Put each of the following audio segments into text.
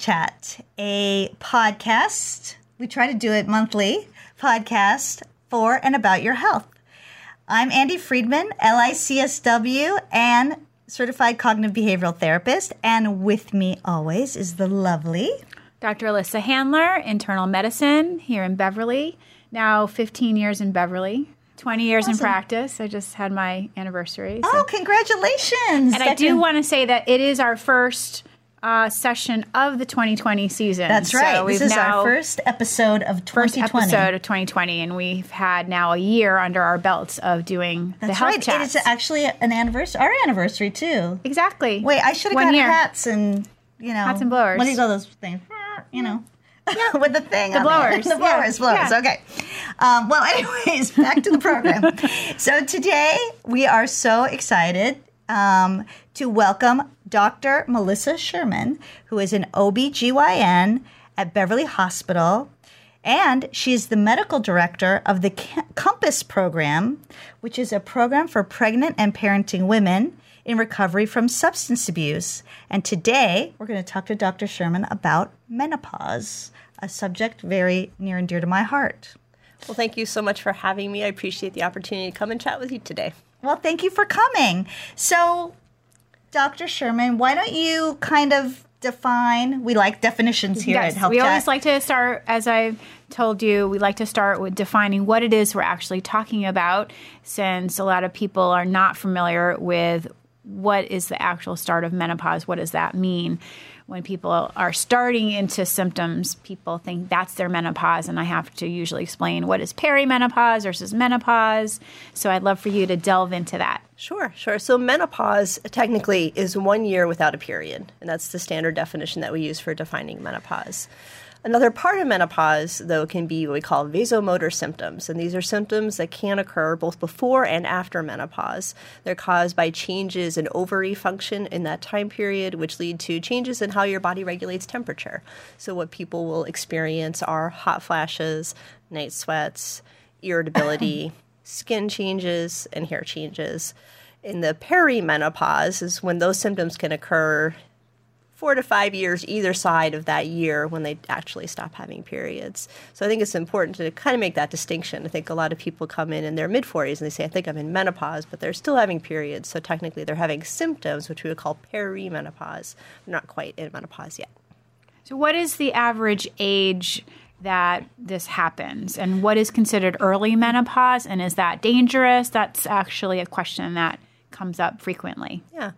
Chat, a podcast. We try to do it monthly podcast for and about your health. I'm Andy Friedman, LICSW and certified cognitive behavioral therapist, and with me always is the lovely Dr. Alyssa Handler, internal medicine here in Beverly. Now 15 years in Beverly. 20 years awesome. in practice. I just had my anniversary. So. Oh, congratulations. And I do want to say that it is our first uh, session of the 2020 season. That's right. So this is our first episode of 2020. First episode of 2020, and we've had now a year under our belts of doing That's the health right. chats. It's actually an anniversary, our anniversary too. Exactly. Wait, I should have got year. hats and you know hats and blowers. What do you call those things? You know. Yeah. with the thing. The blowers. The blowers, yeah. blowers. Yeah. Okay. Um, well, anyways, back to the program. so today we are so excited um, to welcome Dr. Melissa Sherman, who is an OBGYN at Beverly Hospital. And she is the medical director of the COMPASS program, which is a program for pregnant and parenting women in recovery from substance abuse. And today we're going to talk to Dr. Sherman about menopause, a subject very near and dear to my heart. Well, thank you so much for having me. I appreciate the opportunity to come and chat with you today. Well, thank you for coming. So, Dr. Sherman, why don't you kind of define? We like definitions here yes, at Health We Chat. always like to start, as I told you, we like to start with defining what it is we're actually talking about, since a lot of people are not familiar with what is the actual start of menopause. What does that mean? When people are starting into symptoms, people think that's their menopause, and I have to usually explain what is perimenopause versus menopause. So I'd love for you to delve into that. Sure, sure. So menopause technically is one year without a period, and that's the standard definition that we use for defining menopause. Another part of menopause, though, can be what we call vasomotor symptoms. And these are symptoms that can occur both before and after menopause. They're caused by changes in ovary function in that time period, which lead to changes in how your body regulates temperature. So, what people will experience are hot flashes, night sweats, irritability, skin changes, and hair changes. In the perimenopause is when those symptoms can occur four to five years either side of that year when they actually stop having periods. So I think it's important to kind of make that distinction. I think a lot of people come in in their mid 40s and they say, I think I'm in menopause, but they're still having periods. So technically they're having symptoms, which we would call perimenopause. They're not quite in menopause yet. So, what is the average age? that this happens and what is considered early menopause and is that dangerous that's actually a question that comes up frequently yeah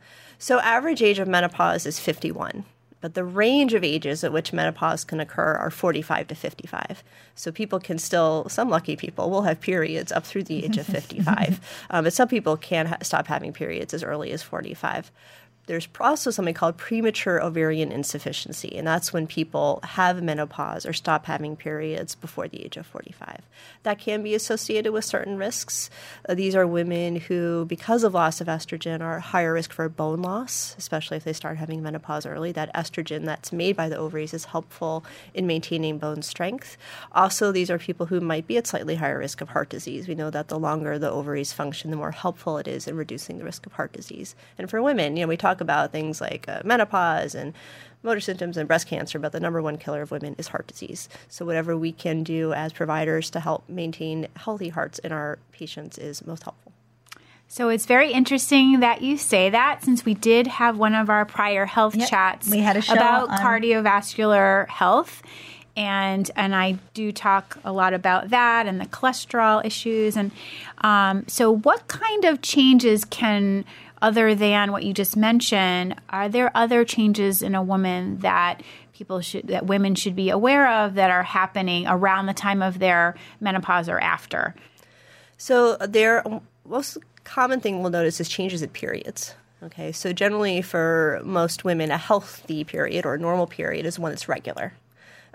so, average age of menopause is 51, but the range of ages at which menopause can occur are 45 to 55. So, people can still, some lucky people will have periods up through the age of 55, um, but some people can ha- stop having periods as early as 45 there's also something called premature ovarian insufficiency, and that's when people have menopause or stop having periods before the age of 45. That can be associated with certain risks. Uh, these are women who, because of loss of estrogen, are higher risk for bone loss, especially if they start having menopause early. That estrogen that's made by the ovaries is helpful in maintaining bone strength. Also, these are people who might be at slightly higher risk of heart disease. We know that the longer the ovaries function, the more helpful it is in reducing the risk of heart disease. And for women, you know, we talk about things like uh, menopause and motor symptoms and breast cancer, but the number one killer of women is heart disease. So, whatever we can do as providers to help maintain healthy hearts in our patients is most helpful. So, it's very interesting that you say that since we did have one of our prior health yep. chats we had a show about on- cardiovascular health and and I do talk a lot about that and the cholesterol issues and um, so what kind of changes can other than what you just mentioned, are there other changes in a woman that people should that women should be aware of that are happening around the time of their menopause or after? So their most common thing we'll notice is changes at periods. Okay, so generally for most women, a healthy period or a normal period is one that's regular.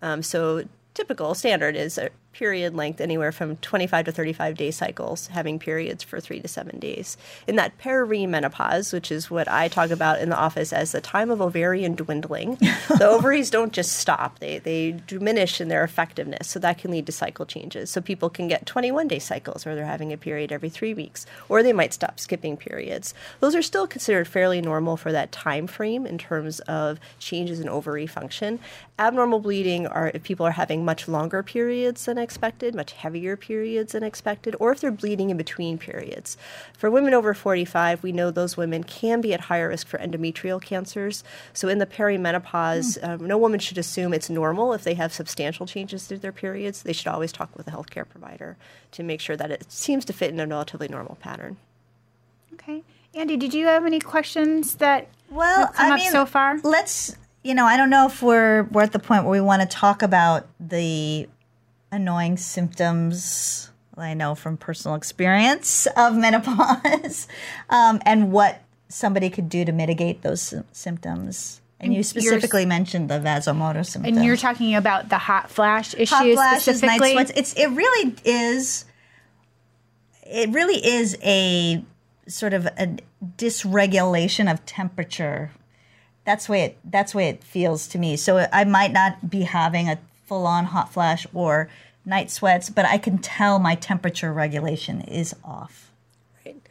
Um, so typical standard is period length anywhere from 25 to 35 day cycles, having periods for three to seven days. In that perimenopause, which is what I talk about in the office as the time of ovarian dwindling, the ovaries don't just stop, they, they diminish in their effectiveness. So that can lead to cycle changes. So people can get 21 day cycles where they're having a period every three weeks, or they might stop skipping periods. Those are still considered fairly normal for that time frame in terms of changes in ovary function. Abnormal bleeding are if people are having much longer periods than expected, much heavier periods than expected, or if they're bleeding in between periods. For women over 45, we know those women can be at higher risk for endometrial cancers. So in the perimenopause, mm. um, no woman should assume it's normal if they have substantial changes through their periods. They should always talk with a healthcare provider to make sure that it seems to fit in a relatively normal pattern. Okay. Andy, did you have any questions that well, come I up mean, so far? Let's, you know, I don't know if we're we're at the point where we want to talk about the annoying symptoms I know from personal experience of menopause um, and what somebody could do to mitigate those symptoms. And, and you specifically mentioned the vasomotor symptoms. And you're talking about the hot flash issue hot flashes, specifically. Night sweats. It's it really is. It really is a sort of a dysregulation of temperature. That's way it. That's way it feels to me. So I might not be having a full on hot flash or night sweats, but I can tell my temperature regulation is off. Right.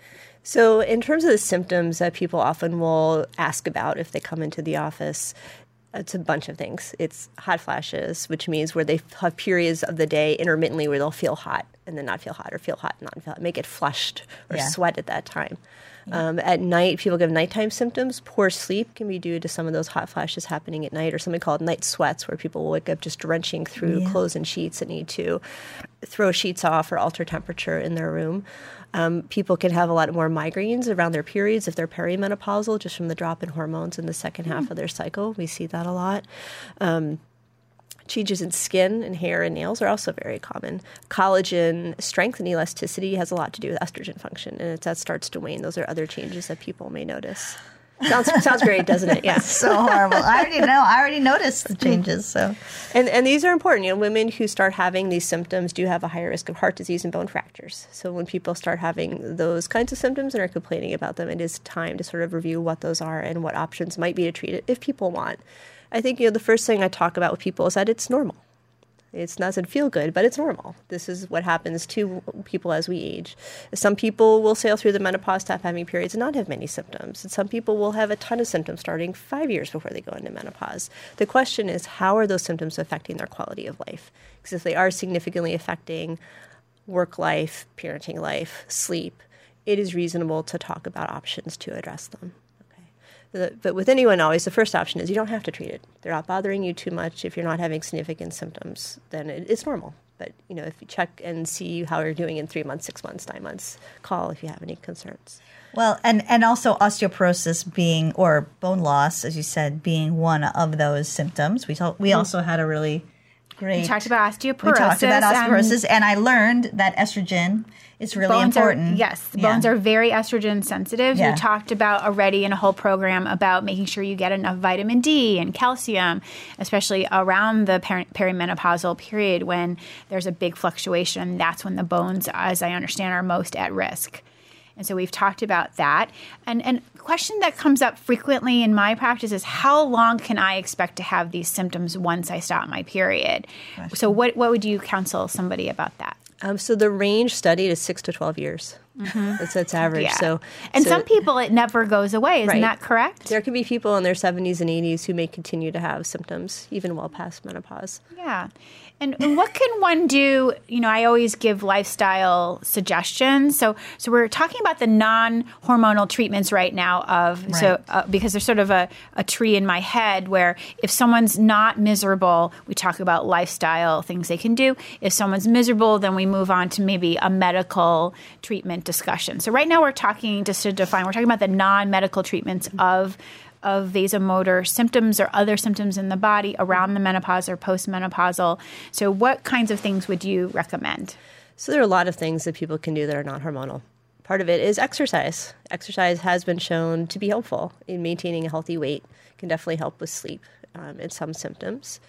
So, in terms of the symptoms that people often will ask about if they come into the office, it's a bunch of things. It's hot flashes, which means where they have periods of the day intermittently where they'll feel hot and then not feel hot, or feel hot and not feel hot, make it flushed or yeah. sweat at that time. Um, at night, people give nighttime symptoms. Poor sleep can be due to some of those hot flashes happening at night, or something called night sweats, where people will wake up just drenching through yeah. clothes and sheets and need to throw sheets off or alter temperature in their room. Um, people can have a lot more migraines around their periods if they're perimenopausal, just from the drop in hormones in the second mm. half of their cycle. We see that a lot. Um, Changes in skin and hair and nails are also very common. Collagen strength and elasticity has a lot to do with estrogen function, and if that starts to wane, those are other changes that people may notice. Sounds sounds great, doesn't it? Yeah. so horrible. I already know. I already noticed the changes. So, and and these are important. You know, women who start having these symptoms do have a higher risk of heart disease and bone fractures. So when people start having those kinds of symptoms and are complaining about them, it is time to sort of review what those are and what options might be to treat it if people want. I think you know the first thing I talk about with people is that it's normal. It doesn't feel good, but it's normal. This is what happens to people as we age. Some people will sail through the menopause, stop having periods, and not have many symptoms. And some people will have a ton of symptoms starting five years before they go into menopause. The question is, how are those symptoms affecting their quality of life? Because if they are significantly affecting work life, parenting life, sleep, it is reasonable to talk about options to address them but with anyone, always the first option is you don't have to treat it. They're not bothering you too much. If you're not having significant symptoms, then it, it's normal. But you know, if you check and see how you're doing in three months, six months, nine months, call if you have any concerns. Well, and and also osteoporosis being or bone loss, as you said, being one of those symptoms. We told, we mm-hmm. also had a really great. We talked about osteoporosis. We talked about osteoporosis, and, and I learned that estrogen is really important. Are, yes, yeah. bones are very estrogen sensitive. Yeah. We talked about already in a whole program about making sure you get enough vitamin D and calcium, especially around the peri- perimenopausal period when there's a big fluctuation. That's when the bones, as I understand, are most at risk. And so we've talked about that. And and question that comes up frequently in my practice is how long can I expect to have these symptoms once I stop my period? Question. So what what would you counsel somebody about that? Um, so the range studied is six to twelve years. Mm-hmm. That's that's average. Yeah. So, and so, some people it never goes away. Isn't right. that correct? There can be people in their seventies and eighties who may continue to have symptoms even well past menopause. Yeah, and, and what can one do? You know, I always give lifestyle suggestions. So, so we're talking about the non-hormonal treatments right now. Of right. so uh, because there's sort of a, a tree in my head where if someone's not miserable, we talk about lifestyle things they can do. If someone's miserable, then we move on to maybe a medical treatment discussion. So right now we're talking just to define. We're talking about the non-medical treatments of of vasomotor symptoms or other symptoms in the body around the menopause or postmenopausal. So, what kinds of things would you recommend? So, there are a lot of things that people can do that are not hormonal. Part of it is exercise. Exercise has been shown to be helpful in maintaining a healthy weight, can definitely help with sleep um, and some symptoms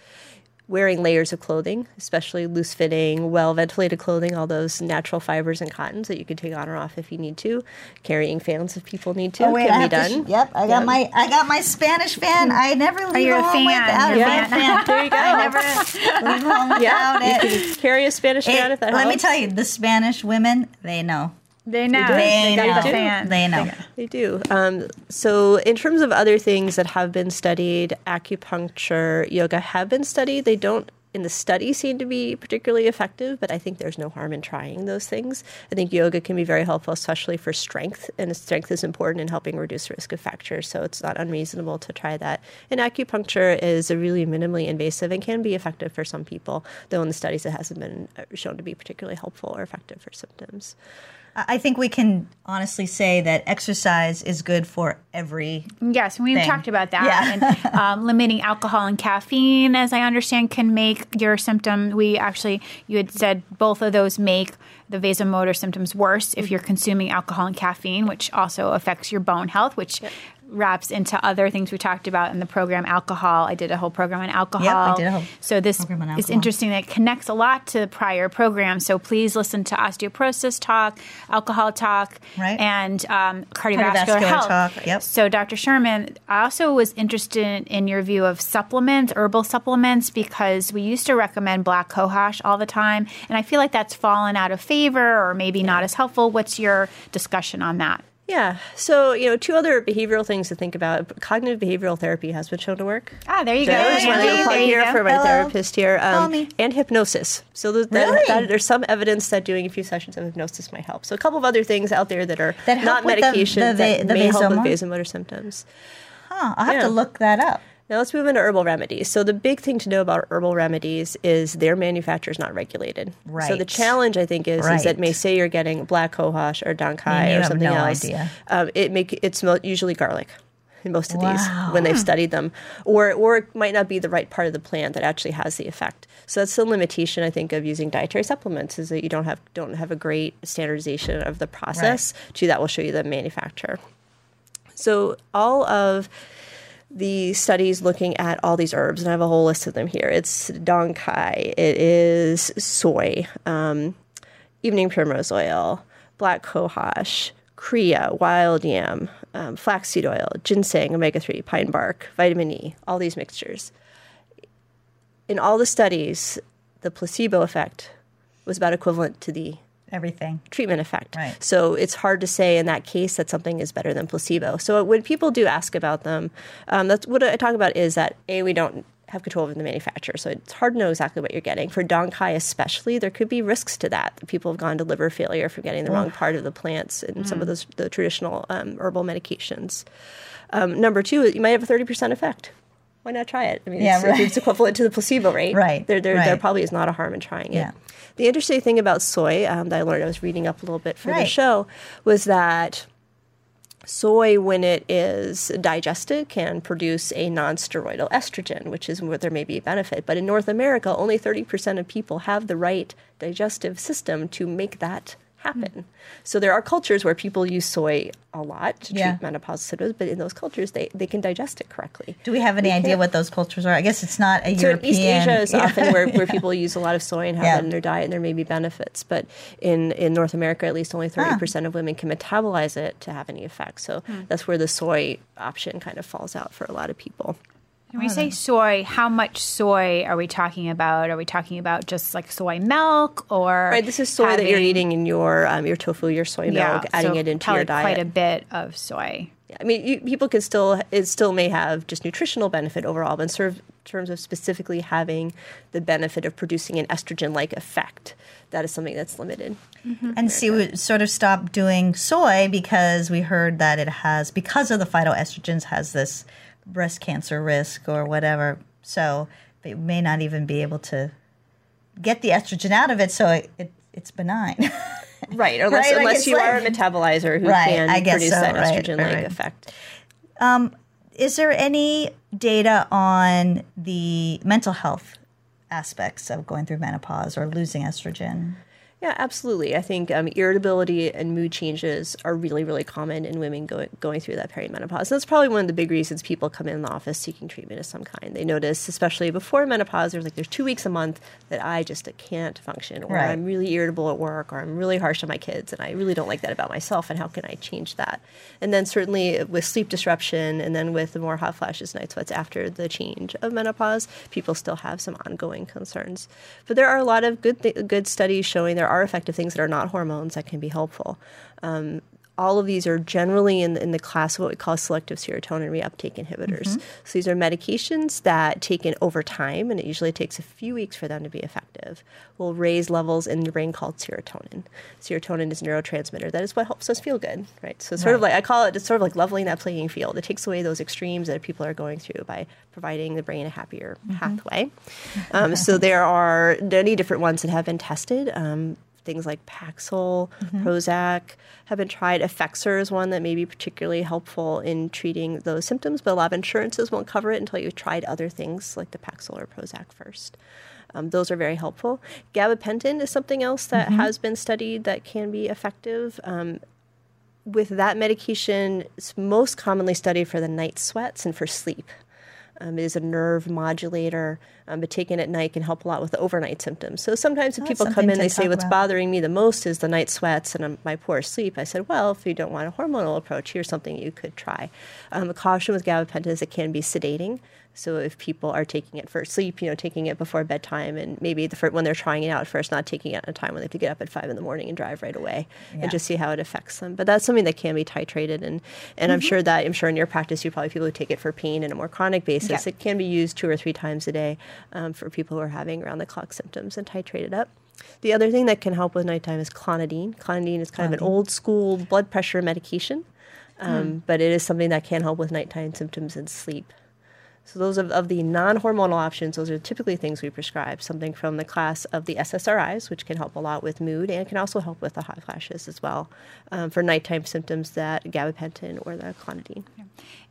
wearing layers of clothing, especially loose fitting, well ventilated clothing, all those natural fibers and cottons that you can take on or off if you need to. Carrying fans if people need to Oh wait, I can have be to done. sh- yep, I got Yep. my I got my Spanish fan. I never oh, leave you're a home fan. without You're it. a fan. There you go. I never leave home yeah, without you it. can carry a Spanish It- fan if that let me tell you, the Spanish women, they know. They know. They got know. the fan. They know. They do. Um, so, in terms of other things that have been studied, acupuncture, yoga have been studied. They don't, in the study, seem to be particularly effective, but I think there's no harm in trying those things. I think yoga can be very helpful, especially for strength, and strength is important in helping reduce risk of fractures. So, it's not unreasonable to try that. And acupuncture is a really minimally invasive and can be effective for some people, though in the studies it hasn't been uh, shown to be particularly helpful or effective for symptoms. I think we can honestly say that exercise is good for every. Yes, we've thing. talked about that. Yeah. and um, limiting alcohol and caffeine, as I understand, can make your symptom. We actually, you had said both of those make the vasomotor symptoms worse if you're consuming alcohol and caffeine, which also affects your bone health, which wraps into other things we talked about in the program alcohol. I did a whole program on alcohol. did a whole so this is interesting that it connects a lot to the prior program So please listen to osteoporosis talk, alcohol talk, Right. and um, cardiovascular, Cardiovascular health. talk, yep. So, Dr. Sherman, I also was interested in your view of supplements, herbal supplements, because we used to recommend black cohosh all the time, and I feel like that's fallen out of favor or maybe not as helpful. What's your discussion on that? Yeah. So, you know, two other behavioral things to think about. Cognitive behavioral therapy has been shown to work. Ah, there you So go. I just want to do a plug here for my Hello. therapist here. Um, me. and hypnosis. So that, Really? that, there's some evidence that doing a few sessions of hypnosis might help. So a couple of other things out there that are That not with the- the that the may help with vasomotor symptoms. Huh, I'll have Yeah. to look that up. Now let's move into herbal remedies. So the big thing to know about herbal remedies is their manufacture is not regulated. Right. So the challenge I think is, is that may say you're getting black cohosh or dong quai or something no else. idea. Um, it make it's usually garlic in most of Wow. these when they've studied them, or or it might not be the right part of the plant that actually has the effect. So that's the limitation I think of using dietary supplements is that you don't have don't have a great standardization of the process. Right. To that will show you the manufacturer. So all of the studies looking at all these herbs, and I have a whole list of them here. It's dong donkai, it is soy, um, evening primrose oil, black cohosh, kriya, wild yam, um, flaxseed oil, ginseng, omega 3, pine bark, vitamin E, all these mixtures. In all the studies, the placebo effect was about equivalent to the Everything. treatment effect. Right. So it's hard to say in that case that something is better than placebo. So when people do ask about them, um, that's what I talk about is that a we don't have control over the manufacturer, so it's hard to know exactly what you're getting. For Dong quai especially, there could be risks to that. People have gone to liver failure from getting the wrong part of the plants and some of those the traditional um, herbal medications. Um, number two, you might have a thirty percent effect. Why not try it? I mean, Yeah, it's, right. it's equivalent to the placebo rate. Right, There, there, there probably is not a harm in trying it. Yeah. The interesting thing about soy um, that I learned, I was reading up a little bit for the show, was that soy, when it is digested, can produce a non-steroidal estrogen, which is where there may be a benefit. But in North America, only 30% of people have the right digestive system to make that happen. So there are cultures where people use soy a lot to Yeah. treat menopausal symptoms, but in those cultures, they, they can digest it correctly. Do we have any idea can't- what those cultures are? I guess it's not a So European. East Asia is Yeah. often where, where people use a lot of soy and have Yeah. that in their diet, and there may be benefits. But in, in North America, at least only 30% of women can metabolize it to have any effect. So Hmm. that's where the soy option kind of falls out for a lot of people. When we say soy, how much soy are we talking about? Are we talking about just like soy milk or Right, this is soy that you're eating in your um, your tofu, your soy milk, adding so it into your diet. Quite a bit of soy. I mean, you, people can still it still may have just nutritional benefit overall, but in serv- terms of specifically having the benefit of producing an estrogen-like effect, that is something that's limited. And see, we sort of stopped doing soy because we heard that it has, because of the phytoestrogens, has this breast cancer risk or whatever. So they may not even be able to get the estrogen out of it, so it, it it's benign. Right, unless, Right, unless you are a metabolizer who Right, can produce so, that estrogen-like right, effect. Um, is there any data on the mental health aspects of going through menopause or losing estrogen? Yeah, absolutely. I think um, irritability and mood changes are really, really common in women going going through that perimenopause. And that's probably one of the big reasons people come in the office seeking treatment of some kind. They notice, especially before menopause, there's like there's two weeks a month that I just can't function, or Right. I'm really irritable at work, or I'm really harsh on my kids, and I really don't like that about myself. And how can I change that? And then certainly with sleep disruption, and then with the more hot flashes, night sweats after the change of menopause, people still have some ongoing concerns. But there are a lot of good th- good studies showing there are effective things that are not hormones that can be helpful. Um, all of these are generally in, in the class of what we call selective serotonin reuptake inhibitors. So these are medications that, taken over time, and it usually takes a few weeks for them to be effective, will raise levels in the brain called serotonin. Serotonin is a neurotransmitter that is what helps us feel good, right? So sort of like I call it, it's sort of like leveling that playing field. It takes away those extremes that people are going through by providing the brain a happier pathway. Um, so there are many different ones that have been tested. Um, things like Paxil, Prozac have been tried. Effexor is one that may be particularly helpful in treating those symptoms, but a lot of insurances won't cover it until you've tried other things like the Paxil or Prozac first. Um, those are very helpful. Gabapentin is something else that has been studied that can be effective. Um, with that medication, it's most commonly studied for the night sweats and for sleep. Um, it is a nerve modulator, um, but taken at night can help a lot with the overnight symptoms. So sometimes if people come in, they say, What's about. bothering me the most is the night sweats and um, my poor sleep. I said, Well, if you don't want a hormonal approach, here's something you could try. Um, a caution with gabapentin is it can be sedating. So if people are taking it for sleep, you know, taking it before bedtime, and maybe the fir- when they're trying it out first, not taking it at a time when they have to get up at five in the morning and drive right away, Yeah. and just see how it affects them. But that's something that can be titrated, and and Mm-hmm. I'm sure that I'm sure in your practice you probably people who take it for pain in a more chronic basis. Yeah. It can be used two or three times a day um, for people who are having round the clock symptoms and titrated up. The other thing that can help with nighttime is clonidine. Clonidine is kind of an old school blood pressure medication, um, but it is something that can help with nighttime symptoms and sleep. So those of, of the non-hormonal options, those are typically things we prescribe. Something from the class of the SSRIs, which can help a lot with mood and can also help with the hot flashes as well. Um, for nighttime symptoms, that gabapentin or the clonidine.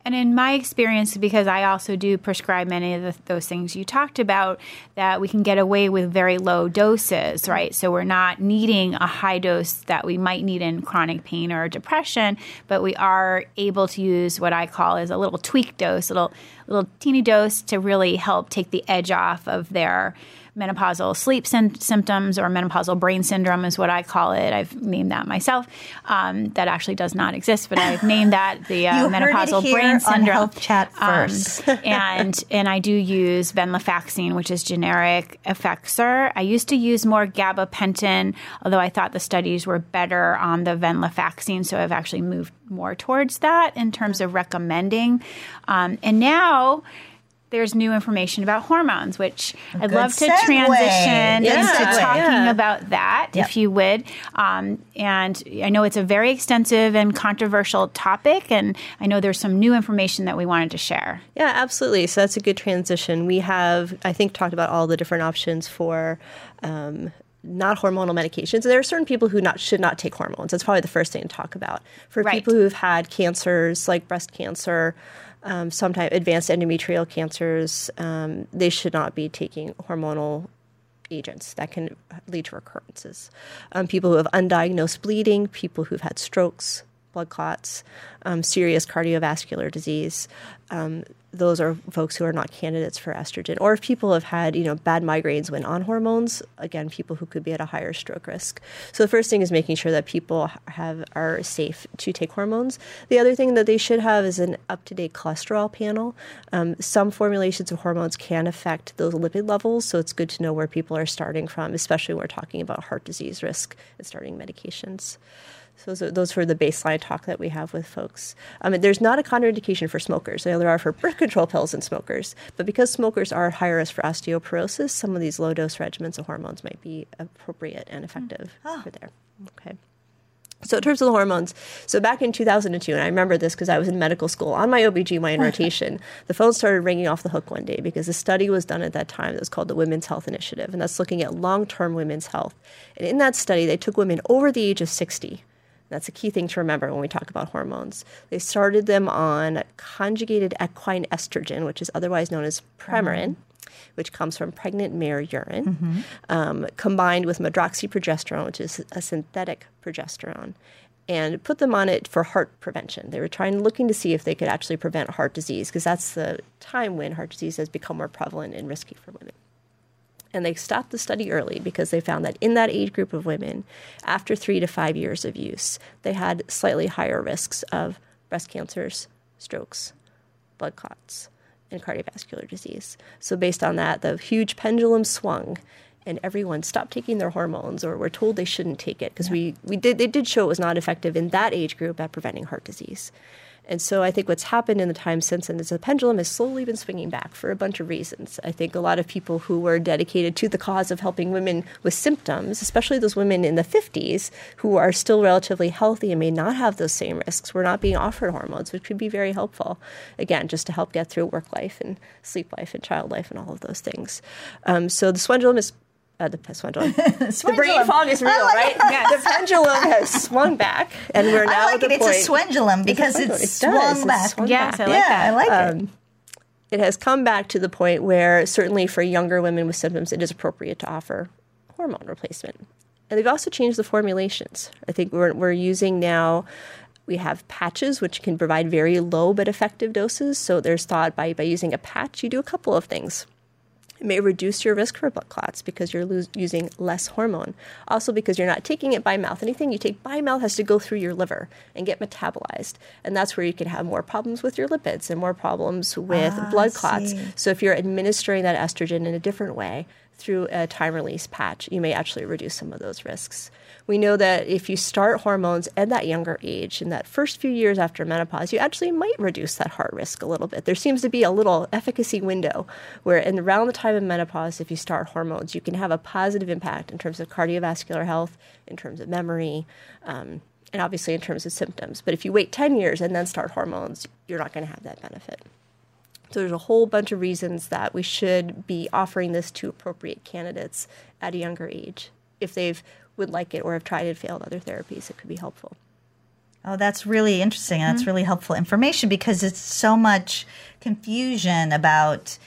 And in my experience, because I also do prescribe many of the, those things you talked about, that we can get away with very low doses, right? So we're not needing a high dose that we might need in chronic pain or depression, but we are able to use what I call is a little tweak dose, a little little teeny dose to really help take the edge off of their menopausal sleep sym- symptoms or menopausal brain syndrome is what I call it. I've named that myself. Um, that actually does not exist, but I've named that the uh, You heard it menopausal brain syndrome. Health Chat Um, first. and and I do use venlafaxine, which is generic Effexor. I used to use more gabapentin, although I thought the studies were better on the venlafaxine, so I've actually moved more towards that in terms of recommending. Um, and now there's new information about hormones, which I'd love to segue. transition Good into talking Yeah. about that, Yep. if you would. Um, and I know it's a very extensive and controversial topic, and I know there's some new information that we wanted to share. Yeah, absolutely. So that's a good transition. We have, I think, talked about all the different options for. Um, not hormonal medications. There are certain people who not should not take hormones. That's probably the first thing to talk about. For Right. people who've had cancers like breast cancer, um, sometimes advanced endometrial cancers, um, they should not be taking hormonal agents that can lead to recurrences. Um, people who have undiagnosed bleeding, people who've had strokes, blood clots, um, serious cardiovascular disease. Those are folks who are not candidates for estrogen. Or if people have had, you know, bad migraines when on hormones, again, people who could be at a higher stroke risk. So the first thing is making sure that people have are safe to take hormones. The other thing that they should have is an up-to-date cholesterol panel. Um, some formulations of hormones can affect those lipid levels, so it's good to know where people are starting from, especially when we're talking about heart disease risk and starting medications. So those are, are the baseline talk that we have with folks. Um, there's not a contraindication for smokers. There are for birth control pills in smokers, but because smokers are higher risk for osteoporosis, some of these low dose regimens of hormones might be appropriate and effective for there. Okay. So in terms of the hormones, so back in 2002, and I remember this because I was in medical school on my OBGYN rotation, the phone started ringing off the hook one day because a study was done at that time that was called the Women's Health Initiative, and that's looking at long-term women's health. And in that study, they took women over the age of 60. That's a key thing to remember when we talk about hormones. They started them on conjugated equine estrogen, which is otherwise known as Premarin. which comes from pregnant mare urine, um, combined with medroxyprogesterone, which is a synthetic progesterone, and put them on it for heart prevention. They were trying, looking to see if they could actually prevent heart disease, because that's the time when heart disease has become more prevalent and risky for women. And they stopped the study early because they found that in that age group of women, after three to five years of use, they had slightly higher risks of breast cancers, strokes, blood clots, and cardiovascular disease. So, based on that, the huge pendulum swung. And everyone stopped taking their hormones, or were told they shouldn't take it because we, we did they did show it was not effective in that age group at preventing heart disease. And so I think what's happened in the time since then is the pendulum has slowly been swinging back for a bunch of reasons. I think a lot of people who were dedicated to the cause of helping women with symptoms, especially those women in the 50s who are still relatively healthy and may not have those same risks, were not being offered hormones, which could be very helpful. Again, just to help get through work life and sleep life and child life and all of those things. Um, so the pendulum is uh, the pendulum. the brain fog is real, like right? Yes. The pendulum has swung back, and we're now I like at it. the It's point. a swendulum because It's a it's, swendulum. It does. swung It's back. swung Yes, back. I like yeah, that. I like Um, it. it has come back to the point where certainly for younger women with symptoms, it is appropriate to offer hormone replacement. And they've also changed the formulations. I think we're, we're using now, we have patches which can provide very low but effective doses. So there's thought by, by using a patch, you do a couple of things. It may reduce your risk for blood clots because you're lose, using less hormone. Also, because you're not taking it by mouth. Anything you take by mouth has to go through your liver and get metabolized. And that's where you can have more problems with your lipids and more problems with Ah, blood clots. So, if you're administering that estrogen in a different way through a time release patch, you may actually reduce some of those risks. We know that if you start hormones at that younger age, in that first few years after menopause, you actually might reduce that heart risk a little bit. There seems to be a little efficacy window where, in around the time of menopause, if you start hormones, you can have a positive impact in terms of cardiovascular health, in terms of memory, um, and obviously in terms of symptoms. But if you wait 10 years and then start hormones, you're not going to have that benefit. So there's a whole bunch of reasons that we should be offering this to appropriate candidates at a younger age. If they've would like it or have tried and failed other therapies, it could be helpful. Oh, that's really interesting. That's Mm-hmm. really helpful information because it's so much confusion about,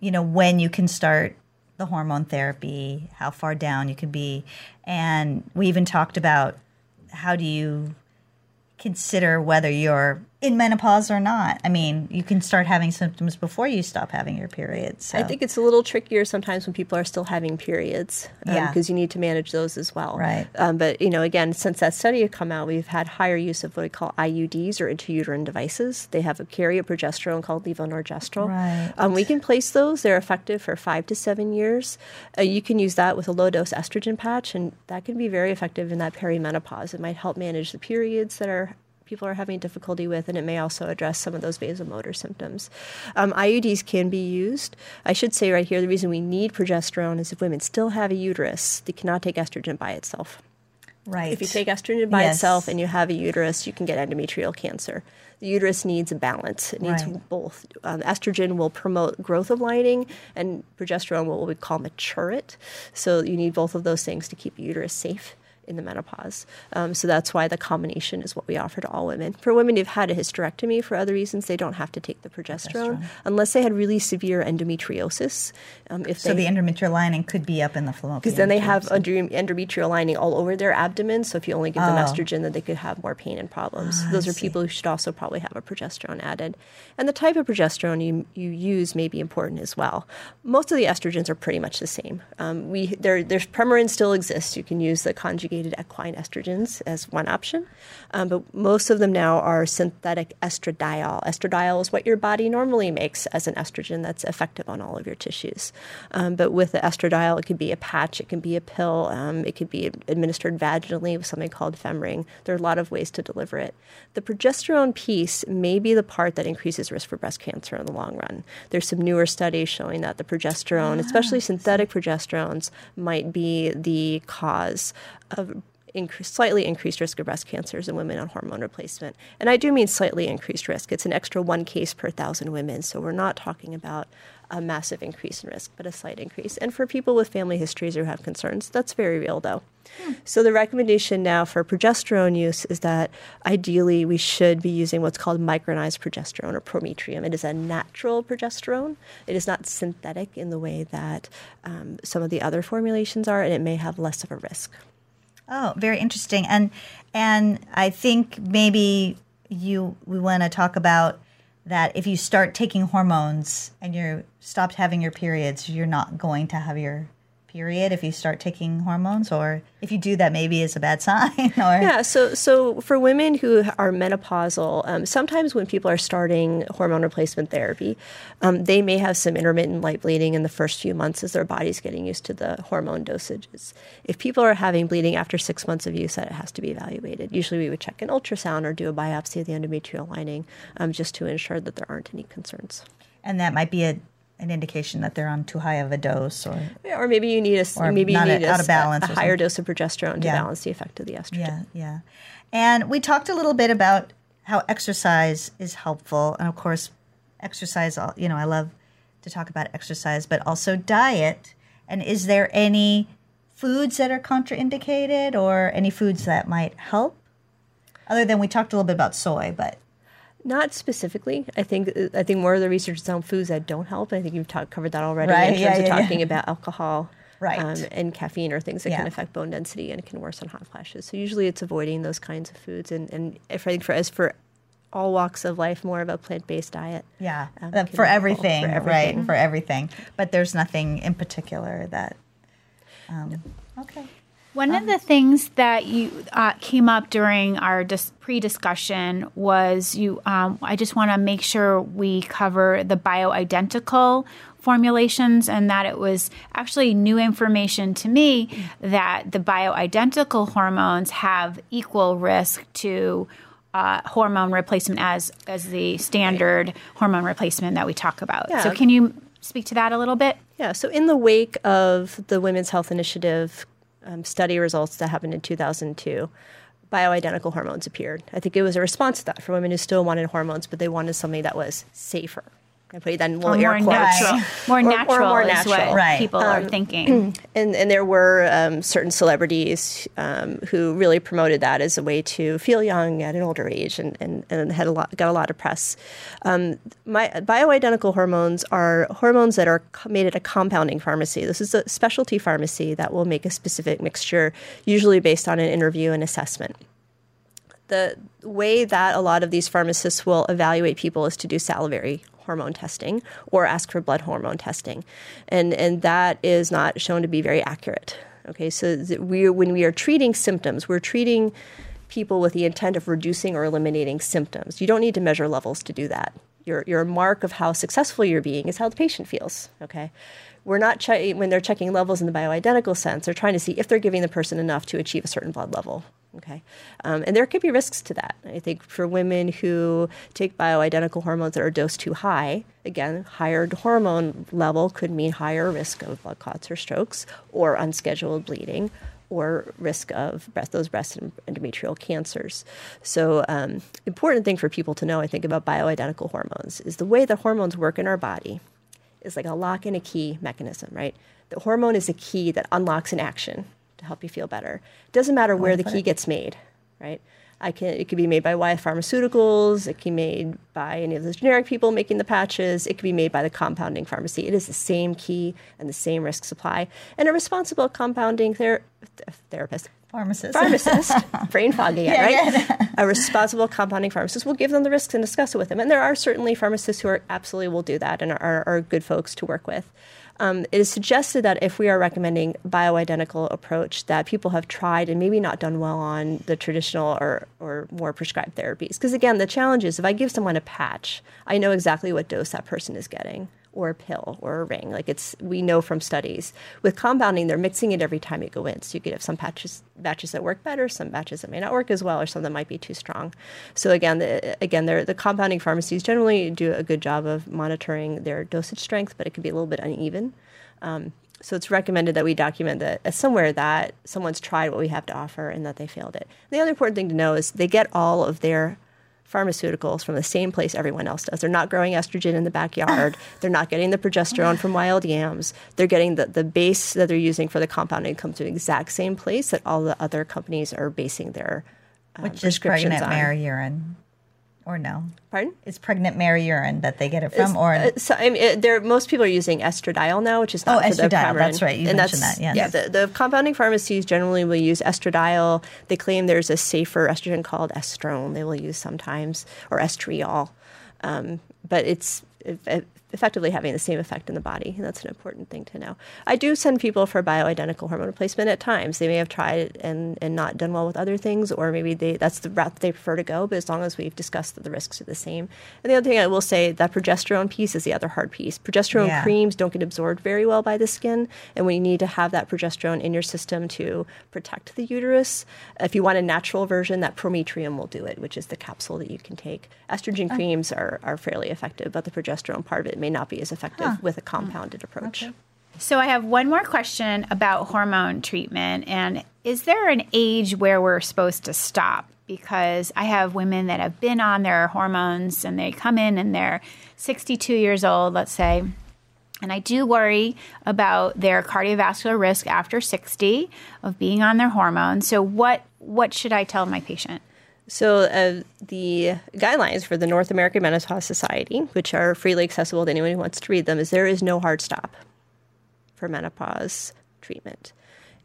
you know, when you can start the hormone therapy, how far down you could be. And we even talked about how do you consider whether you're in menopause or not. I mean, you can start having symptoms before you stop having your periods. So. I think it's a little trickier sometimes when people are still having periods Yeah. because you need to manage those as well. Right. Um, but you know, again, since that study had come out, we've had higher use of what we call IUDs or intrauterine devices. They have a carry a progesterone called levonorgestrel. Right. Um, we can place those. They're effective for five to seven years. Uh, you can use that with a low dose estrogen patch, and that can be very effective in that perimenopause. It might help manage the periods that are people are having difficulty with, and it may also address some of those vasomotor symptoms. Um, IUDs can be used. I should say right here the reason we need progesterone is if women still have a uterus, they cannot take estrogen by itself. right. If you take estrogen by Yes. itself and you have a uterus, you can get endometrial cancer. The uterus needs a balance. It needs Right. both. Um, estrogen will promote growth of lining, and progesterone will what we call mature it. So you need both of those things to keep the uterus safe in the menopause. Um, so that's why the combination is what we offer to all women. For women who've had a hysterectomy for other reasons, they don't have to take the progesterone, unless they had really severe endometriosis. Um, if so they, the endometrial lining could be up in the fallopian. because then they have endometrial lining all over their abdomen. So if you only give them Oh. estrogen, then they could have more pain and problems. Ah, Those I are people who should also probably have a progesterone added. And the type of progesterone you, you use may be important as well. Most of the estrogens are pretty much the same. Um, we there there's Premarin still exists. You can use the equine estrogens as one option, um, but most of them now are synthetic estradiol. Estradiol is what your body normally makes as an estrogen that's effective on all of your tissues. Um, but with the estradiol, it could be a patch, it can be a pill, um, it could be administered vaginally with something called Femring. There are a lot of ways to deliver it. The progesterone piece may be the part that increases risk for breast cancer in the long run. There's some newer studies showing that the progesterone, especially synthetic progesterones, might be the cause of incre- slightly increased risk of breast cancers in women on hormone replacement. And I do mean slightly increased risk. It's an extra one case per thousand women. So we're not talking about a massive increase in risk, but a slight increase. And for people with family histories who have concerns, that's very real, though. So the recommendation now for progesterone use is that ideally we should be using what's called micronized progesterone or prometrium. It is a natural progesterone. It is not synthetic in the way that um, some of the other formulations are, and it may have less of a risk. Oh, very interesting. And and I think maybe you we want to talk about that if you start taking hormones and you're stopped having your periods, you're not going to have your period if you start taking hormones or if you do that maybe is a bad sign or yeah so so for women who are menopausal um, sometimes when people are starting hormone replacement therapy um, they may have some intermittent light bleeding in the first few months as their body's getting used to the hormone dosages. If people are having bleeding after six months of use that it has to be evaluated. Usually we would check an ultrasound or do a biopsy of the endometrial lining um, just to ensure that there aren't any concerns. And that might be a an indication that they're on too high of a dose or yeah, or maybe you need a maybe you need a- a, out of balance a higher dose of progesterone to Yeah. balance the effect of the estrogen. Yeah yeah. And we talked a little bit about how exercise is helpful. And of course exercise you know i love to talk about exercise but also diet. And is there any foods that are contraindicated or any foods that might help? Other than we talked a little bit about soy but Not specifically. I think I think more of the research is on foods that don't help. I think you've talked covered that already Right, in terms yeah, of yeah, yeah. talking about alcohol, Right. um, and caffeine or things that can affect bone density and can worsen hot flashes. So usually it's avoiding those kinds of foods, and and if I think for as for all walks of life, more of a plant based diet. yeah um, uh, for everything, for everything. right for everything but there's nothing in particular that um, okay One of the things that you uh, came up during our dis- pre-discussion was you. Um, I just want to make sure we cover the bioidentical formulations, and that it was actually new information to me that the bioidentical hormones have equal risk to uh, hormone replacement as as the standard hormone replacement that we talk about. So, can you speak to that a little bit? Yeah, so in the wake of the Women's Health Initiative um, study results that happened in 2002, bioidentical hormones appeared. I think it was a response to that for women who still wanted hormones, but they wanted something that was safer. I put that in little Or air more quotes. natural, more Or- or natural more is natural. what Right. people are thinking. And, and there were um, certain celebrities um, who really promoted that as a way to feel young at an older age and, and, and had a lot, got a lot of press. Um, my, bioidentical hormones are hormones that are made at a compounding pharmacy. This is a specialty pharmacy that will make a specific mixture, usually based on an interview and assessment the way that a lot of these pharmacists will evaluate people is to do salivary hormone testing or ask for blood hormone testing, and and that is not shown to be very accurate. Okay, so we when we are treating symptoms, we're treating people with the intent of reducing or eliminating symptoms. You don't need to measure levels to do that. Your your mark of how successful you're being is how the patient feels. Okay. We're not che- when they're checking levels in the bioidentical sense. They're trying to see if they're giving the person enough to achieve a certain blood level. Okay, um, and there could be risks to that. I think for women who take bioidentical hormones that are dosed too high, again, higher hormone level could mean higher risk of blood clots or strokes, or unscheduled bleeding, or risk of breast, those breast and endometrial cancers. So, um, important thing for people to know, I think, about bioidentical hormones is the way that hormones work in our body is like a lock and a key mechanism, right? The hormone is a key that unlocks an action to help you feel better. It doesn't matter where the key gets made, right? I can, it could be made by Wyeth Pharmaceuticals. It can be made by any of those generic people making the patches. It could be made by the compounding pharmacy. It is the same key and the same risk supply. And a responsible compounding ther- th- therapist, pharmacist pharmacist, brain fog again, Yeah, right? A responsible compounding pharmacist will give them the risks and discuss it with them. And there are certainly pharmacists who are absolutely will do that and are, are good folks to work with. Um, it is suggested that if we are recommending bioidentical approach, that people have tried and maybe not done well on the traditional or, or more prescribed therapies. Because again, the challenge is if I give someone a patch, I know exactly what dose that person is getting or a pill or a ring. Like it's we know from studies. With compounding, they're mixing it every time you go in. So you could have some patches batches that work better, some batches that may not work as well, or some that might be too strong. So again, the, again, they're, the compounding pharmacies generally do a good job of monitoring their dosage strength, but it can be a little bit uneven. Um, so it's recommended that we document that uh, somewhere that someone's tried what we have to offer and that they failed it. The other important thing to know is they get all of their pharmaceuticals from the same place everyone else does. They're not growing estrogen in the backyard. they're not getting the progesterone from wild yams. They're getting the, the base that they're using for the compounding comes from the exact same place that all the other companies are basing their um, Which is pregnant on. mare urine. Or no? Pardon? It's pregnant mare urine that they get it from, or Uh, so I mean, it, there most people are using estradiol now, which is not Oh, estradiol, that's right. You and mentioned that, yes. Yeah, the, the compounding pharmacies generally will use estradiol. They claim there's a safer estrogen called estrone. They will use sometimes or estriol, um, but it's eff- effectively having the same effect in the body, and that's an important thing to know. I do send people for bioidentical hormone replacement at times. They may have tried and, and not done well with other things, or maybe they that's the route that they prefer to go. But as long as we've discussed that the risks are the same, and the other thing I will say that progesterone piece is the other hard piece. Progesterone Yeah. creams don't get absorbed very well by the skin, and we need to have that progesterone in your system to protect the uterus. If you want a natural version, that Prometrium will do it, which is the capsule that you can take. Estrogen uh. creams are, are fairly effective, but the progesterone part of it may not be as effective with a hmm. compounded approach. So I have one more question about hormone treatment and is there an age where we're supposed to stop? Because I have women that have been on their hormones and they come in and they're 62 years old, let's say. And I do worry about their cardiovascular risk after 60 of being on their hormones. So what what should I tell my patient? So, uh, the guidelines for the North American Menopause Society, which are freely accessible to anyone who wants to read them, is there is no hard stop for menopause treatment.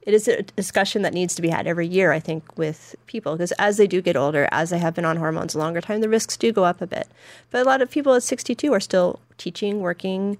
It is a discussion that needs to be had every year, I think, with people, because as they do get older, as they have been on hormones a longer time, the risks do go up a bit. But a lot of people at 62 are still teaching, working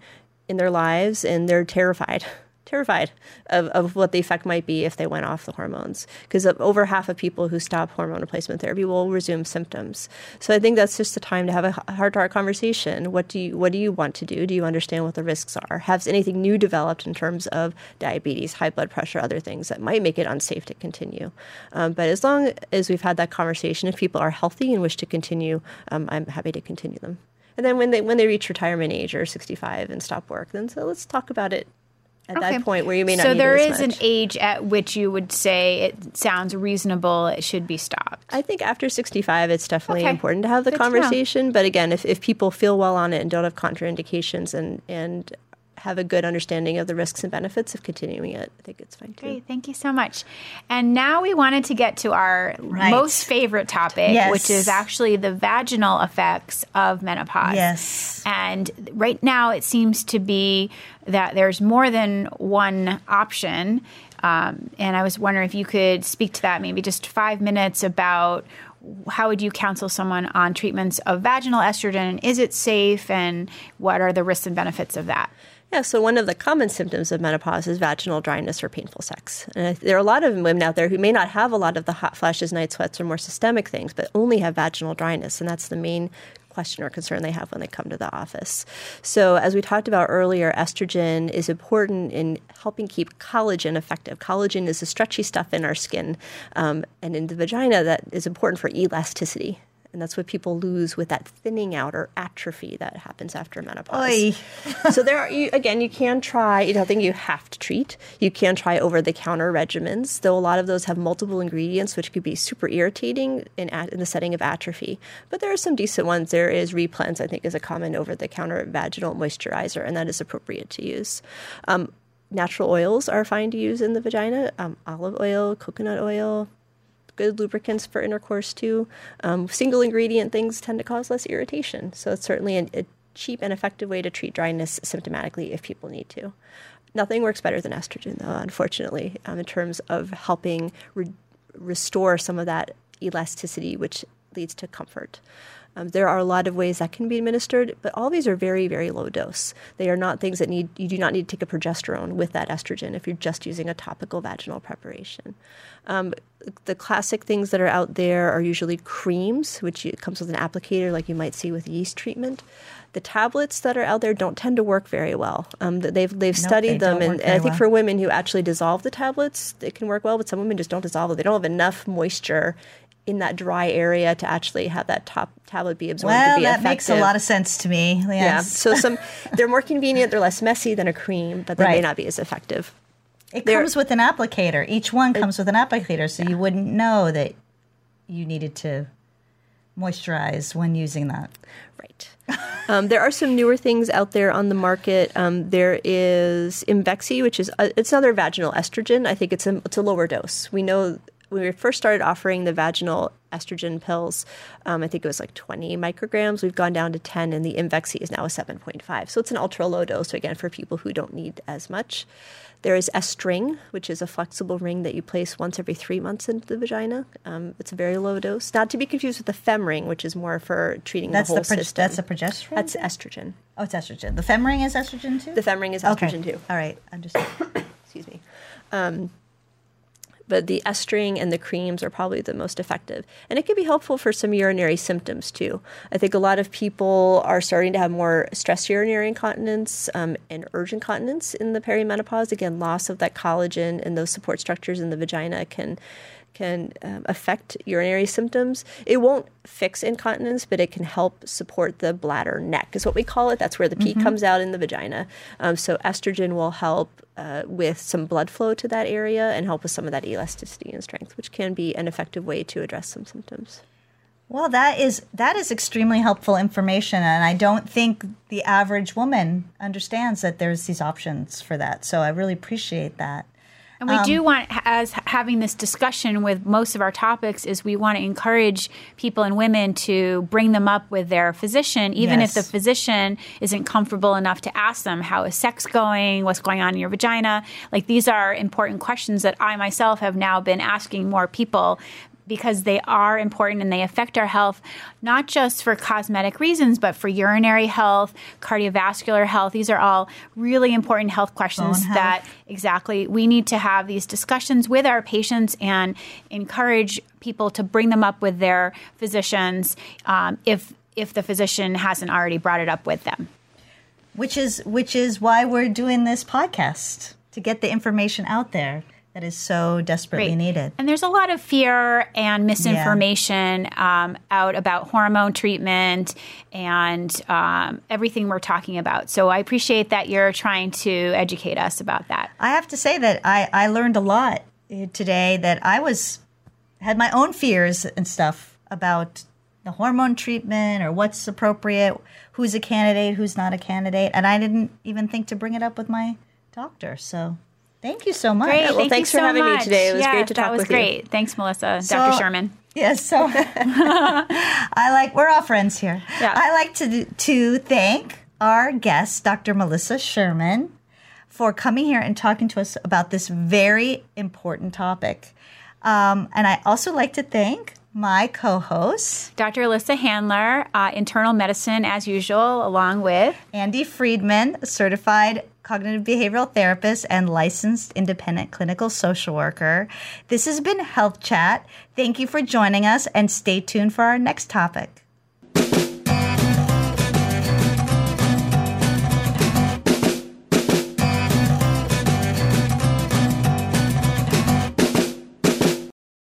in their lives, and they're terrified terrified of, of what the effect might be if they went off the hormones. Because over half of people who stop hormone replacement therapy will resume symptoms. So I think that's just the time to have a heart to heart conversation. What do you what do you want to do? Do you understand what the risks are? Has anything new developed in terms of diabetes, high blood pressure, other things that might make it unsafe to continue? Um, but as long as we've had that conversation, if people are healthy and wish to continue, um, I'm happy to continue them. And then when they when they reach retirement age or 65 and stop work, then so let's talk about it at Okay. that point where you may not So there is an age at which you would say it sounds reasonable, it should be stopped. I think after 65, it's definitely Okay. important to have the Good conversation. But again, if, if people feel well on it and don't have contraindications and, and have a good understanding of the risks and benefits of continuing it, I think it's fine too. Great, thank you so much. And now we wanted to get to our Right. most favorite topic, Yes. which is actually the vaginal effects of menopause. Yes. And right now it seems to be that there's more than one option. Um, and I was wondering if you could speak to that, maybe just five minutes about how would you counsel someone on treatments of vaginal estrogen? Is it safe? And what are the risks and benefits of that? Yeah, so one of the common symptoms of menopause is vaginal dryness or painful sex. And there are a lot of women out there who may not have a lot of the hot flashes, night sweats, or more systemic things, but only have vaginal dryness. And that's the main question or concern they have when they come to the office. So, as we talked about earlier, estrogen is important in helping keep collagen effective. Collagen is the stretchy stuff in our skin, um, and in the vagina, that is important for elasticity. And that's what people lose with that thinning out or atrophy that happens after menopause. So there are you, again you can try you don't think you have to treat. You can try over the counter regimens though a lot of those have multiple ingredients which could be super irritating in, at, in the setting of atrophy. But there are some decent ones. There is replens i think is a common over the counter vaginal moisturizer and that is appropriate to use. Um, natural oils are fine to use in the vagina. Um, olive oil coconut oil good lubricants for intercourse too. Um, single ingredient things tend to cause less irritation, so it's certainly an, a cheap and effective way to treat dryness symptomatically if people need to. Nothing works better than estrogen, though, unfortunately, um, in terms of helping re- restore some of that elasticity, which leads to comfort. Um, there are a lot of ways that can be administered, but all these are very, very low dose. They are not things that need, you do not need to take a progesterone with that estrogen if you're just using a topical vaginal preparation. Um, the classic things that are out there are usually creams, which comes with an applicator like you might see with yeast treatment. The tablets that are out there don't tend to work very well. Um, they've they've Nope, studied they them, and, and I think well. for women who actually dissolve the tablets, it can work well. But some women just don't dissolve it; they don't have enough moisture in that dry area to actually have that top tablet be absorbed to Well, be that effective. makes a lot of sense to me. Yes. yeah. So some they're more convenient, they're less messy than a cream, but they may not be as effective. It There- comes with an applicator. Each one comes with an applicator, so you wouldn't know that you needed to moisturize when using that. Right. um, there are some newer things out there on the market. Um, there is Imvexxy, which is a, it's another vaginal estrogen. I think it's a, it's a lower dose. We know when we first started offering the vaginal estrogen pills, um, I think it was like 20 micrograms. We've gone down to 10, and the Imvexxy is now a 7.5. So it's an ultra low dose, So again, for people who don't need as much. There is Estring, which is a flexible ring that you place once every three months into the vagina. Um, it's a very low dose, not to be confused with the Femring, which is more for treating That's the whole the pro- system. that's the progesterone. That's estrogen. oh, it's estrogen. The femring is estrogen too. The Femring is okay. estrogen too. All right, understood. Excuse me. Um, but the Estring and the creams are probably the most effective. And it can be helpful for some urinary symptoms too. I think a lot of people are starting to have more stress urinary incontinence um, and urge incontinence in the perimenopause. Again, loss of that collagen and those support structures in the vagina can can um, affect urinary symptoms. It won't fix incontinence, but it can help support the bladder neck, is what we call it. That's where the pee comes out in the vagina. Um, so estrogen will help uh, with some blood flow to that area and help with some of that elasticity and strength, which can be an effective way to address some symptoms. Well, that is that is extremely helpful information, and I don't think the average woman understands that there's these options for that. So I really appreciate that. And we do um, want, as having this discussion with most of our topics, is we want to encourage people and women to bring them up with their physician, even if the physician isn't comfortable enough to ask them, how is sex going? What's going on in your vagina? Like, these are important questions that I myself have now been asking more people because they are important and they affect our health, not just for cosmetic reasons, but for urinary health, cardiovascular health. These are all really important health questions health. that exactly we need to have these discussions with our patients and encourage people to bring them up with their physicians um, if if the physician hasn't already brought it up with them. which is which is why we're doing this podcast to get the information out there that is so desperately Right. needed. And there's a lot of fear and misinformation um, out about hormone treatment and um, everything we're talking about. So I appreciate that you're trying to educate us about that. I have to say that I, I learned a lot eh, today that I was had my own fears and stuff about the hormone treatment or what's appropriate, who's a candidate, who's not a candidate, and I didn't even think to bring it up with my doctor. So, thank you so much. Great. well, Thank thanks you for so having me today. It was Yeah, great to talk with you. That was with you. great. Thanks, Melissa. So- Dr. Sherman. Yes, so I like we're all friends here. Yeah. I like to to thank our guest, Dr. Melissa Sherman, for coming here and talking to us about this very important topic. Um, and I also like to thank my co-host Dr. Alyssa Handler, uh, internal medicine as usual, along with Andy Friedman, certified cognitive behavioral therapist and licensed independent clinical social worker. This has been Health Chat. Thank you for joining us and stay tuned for our next topic.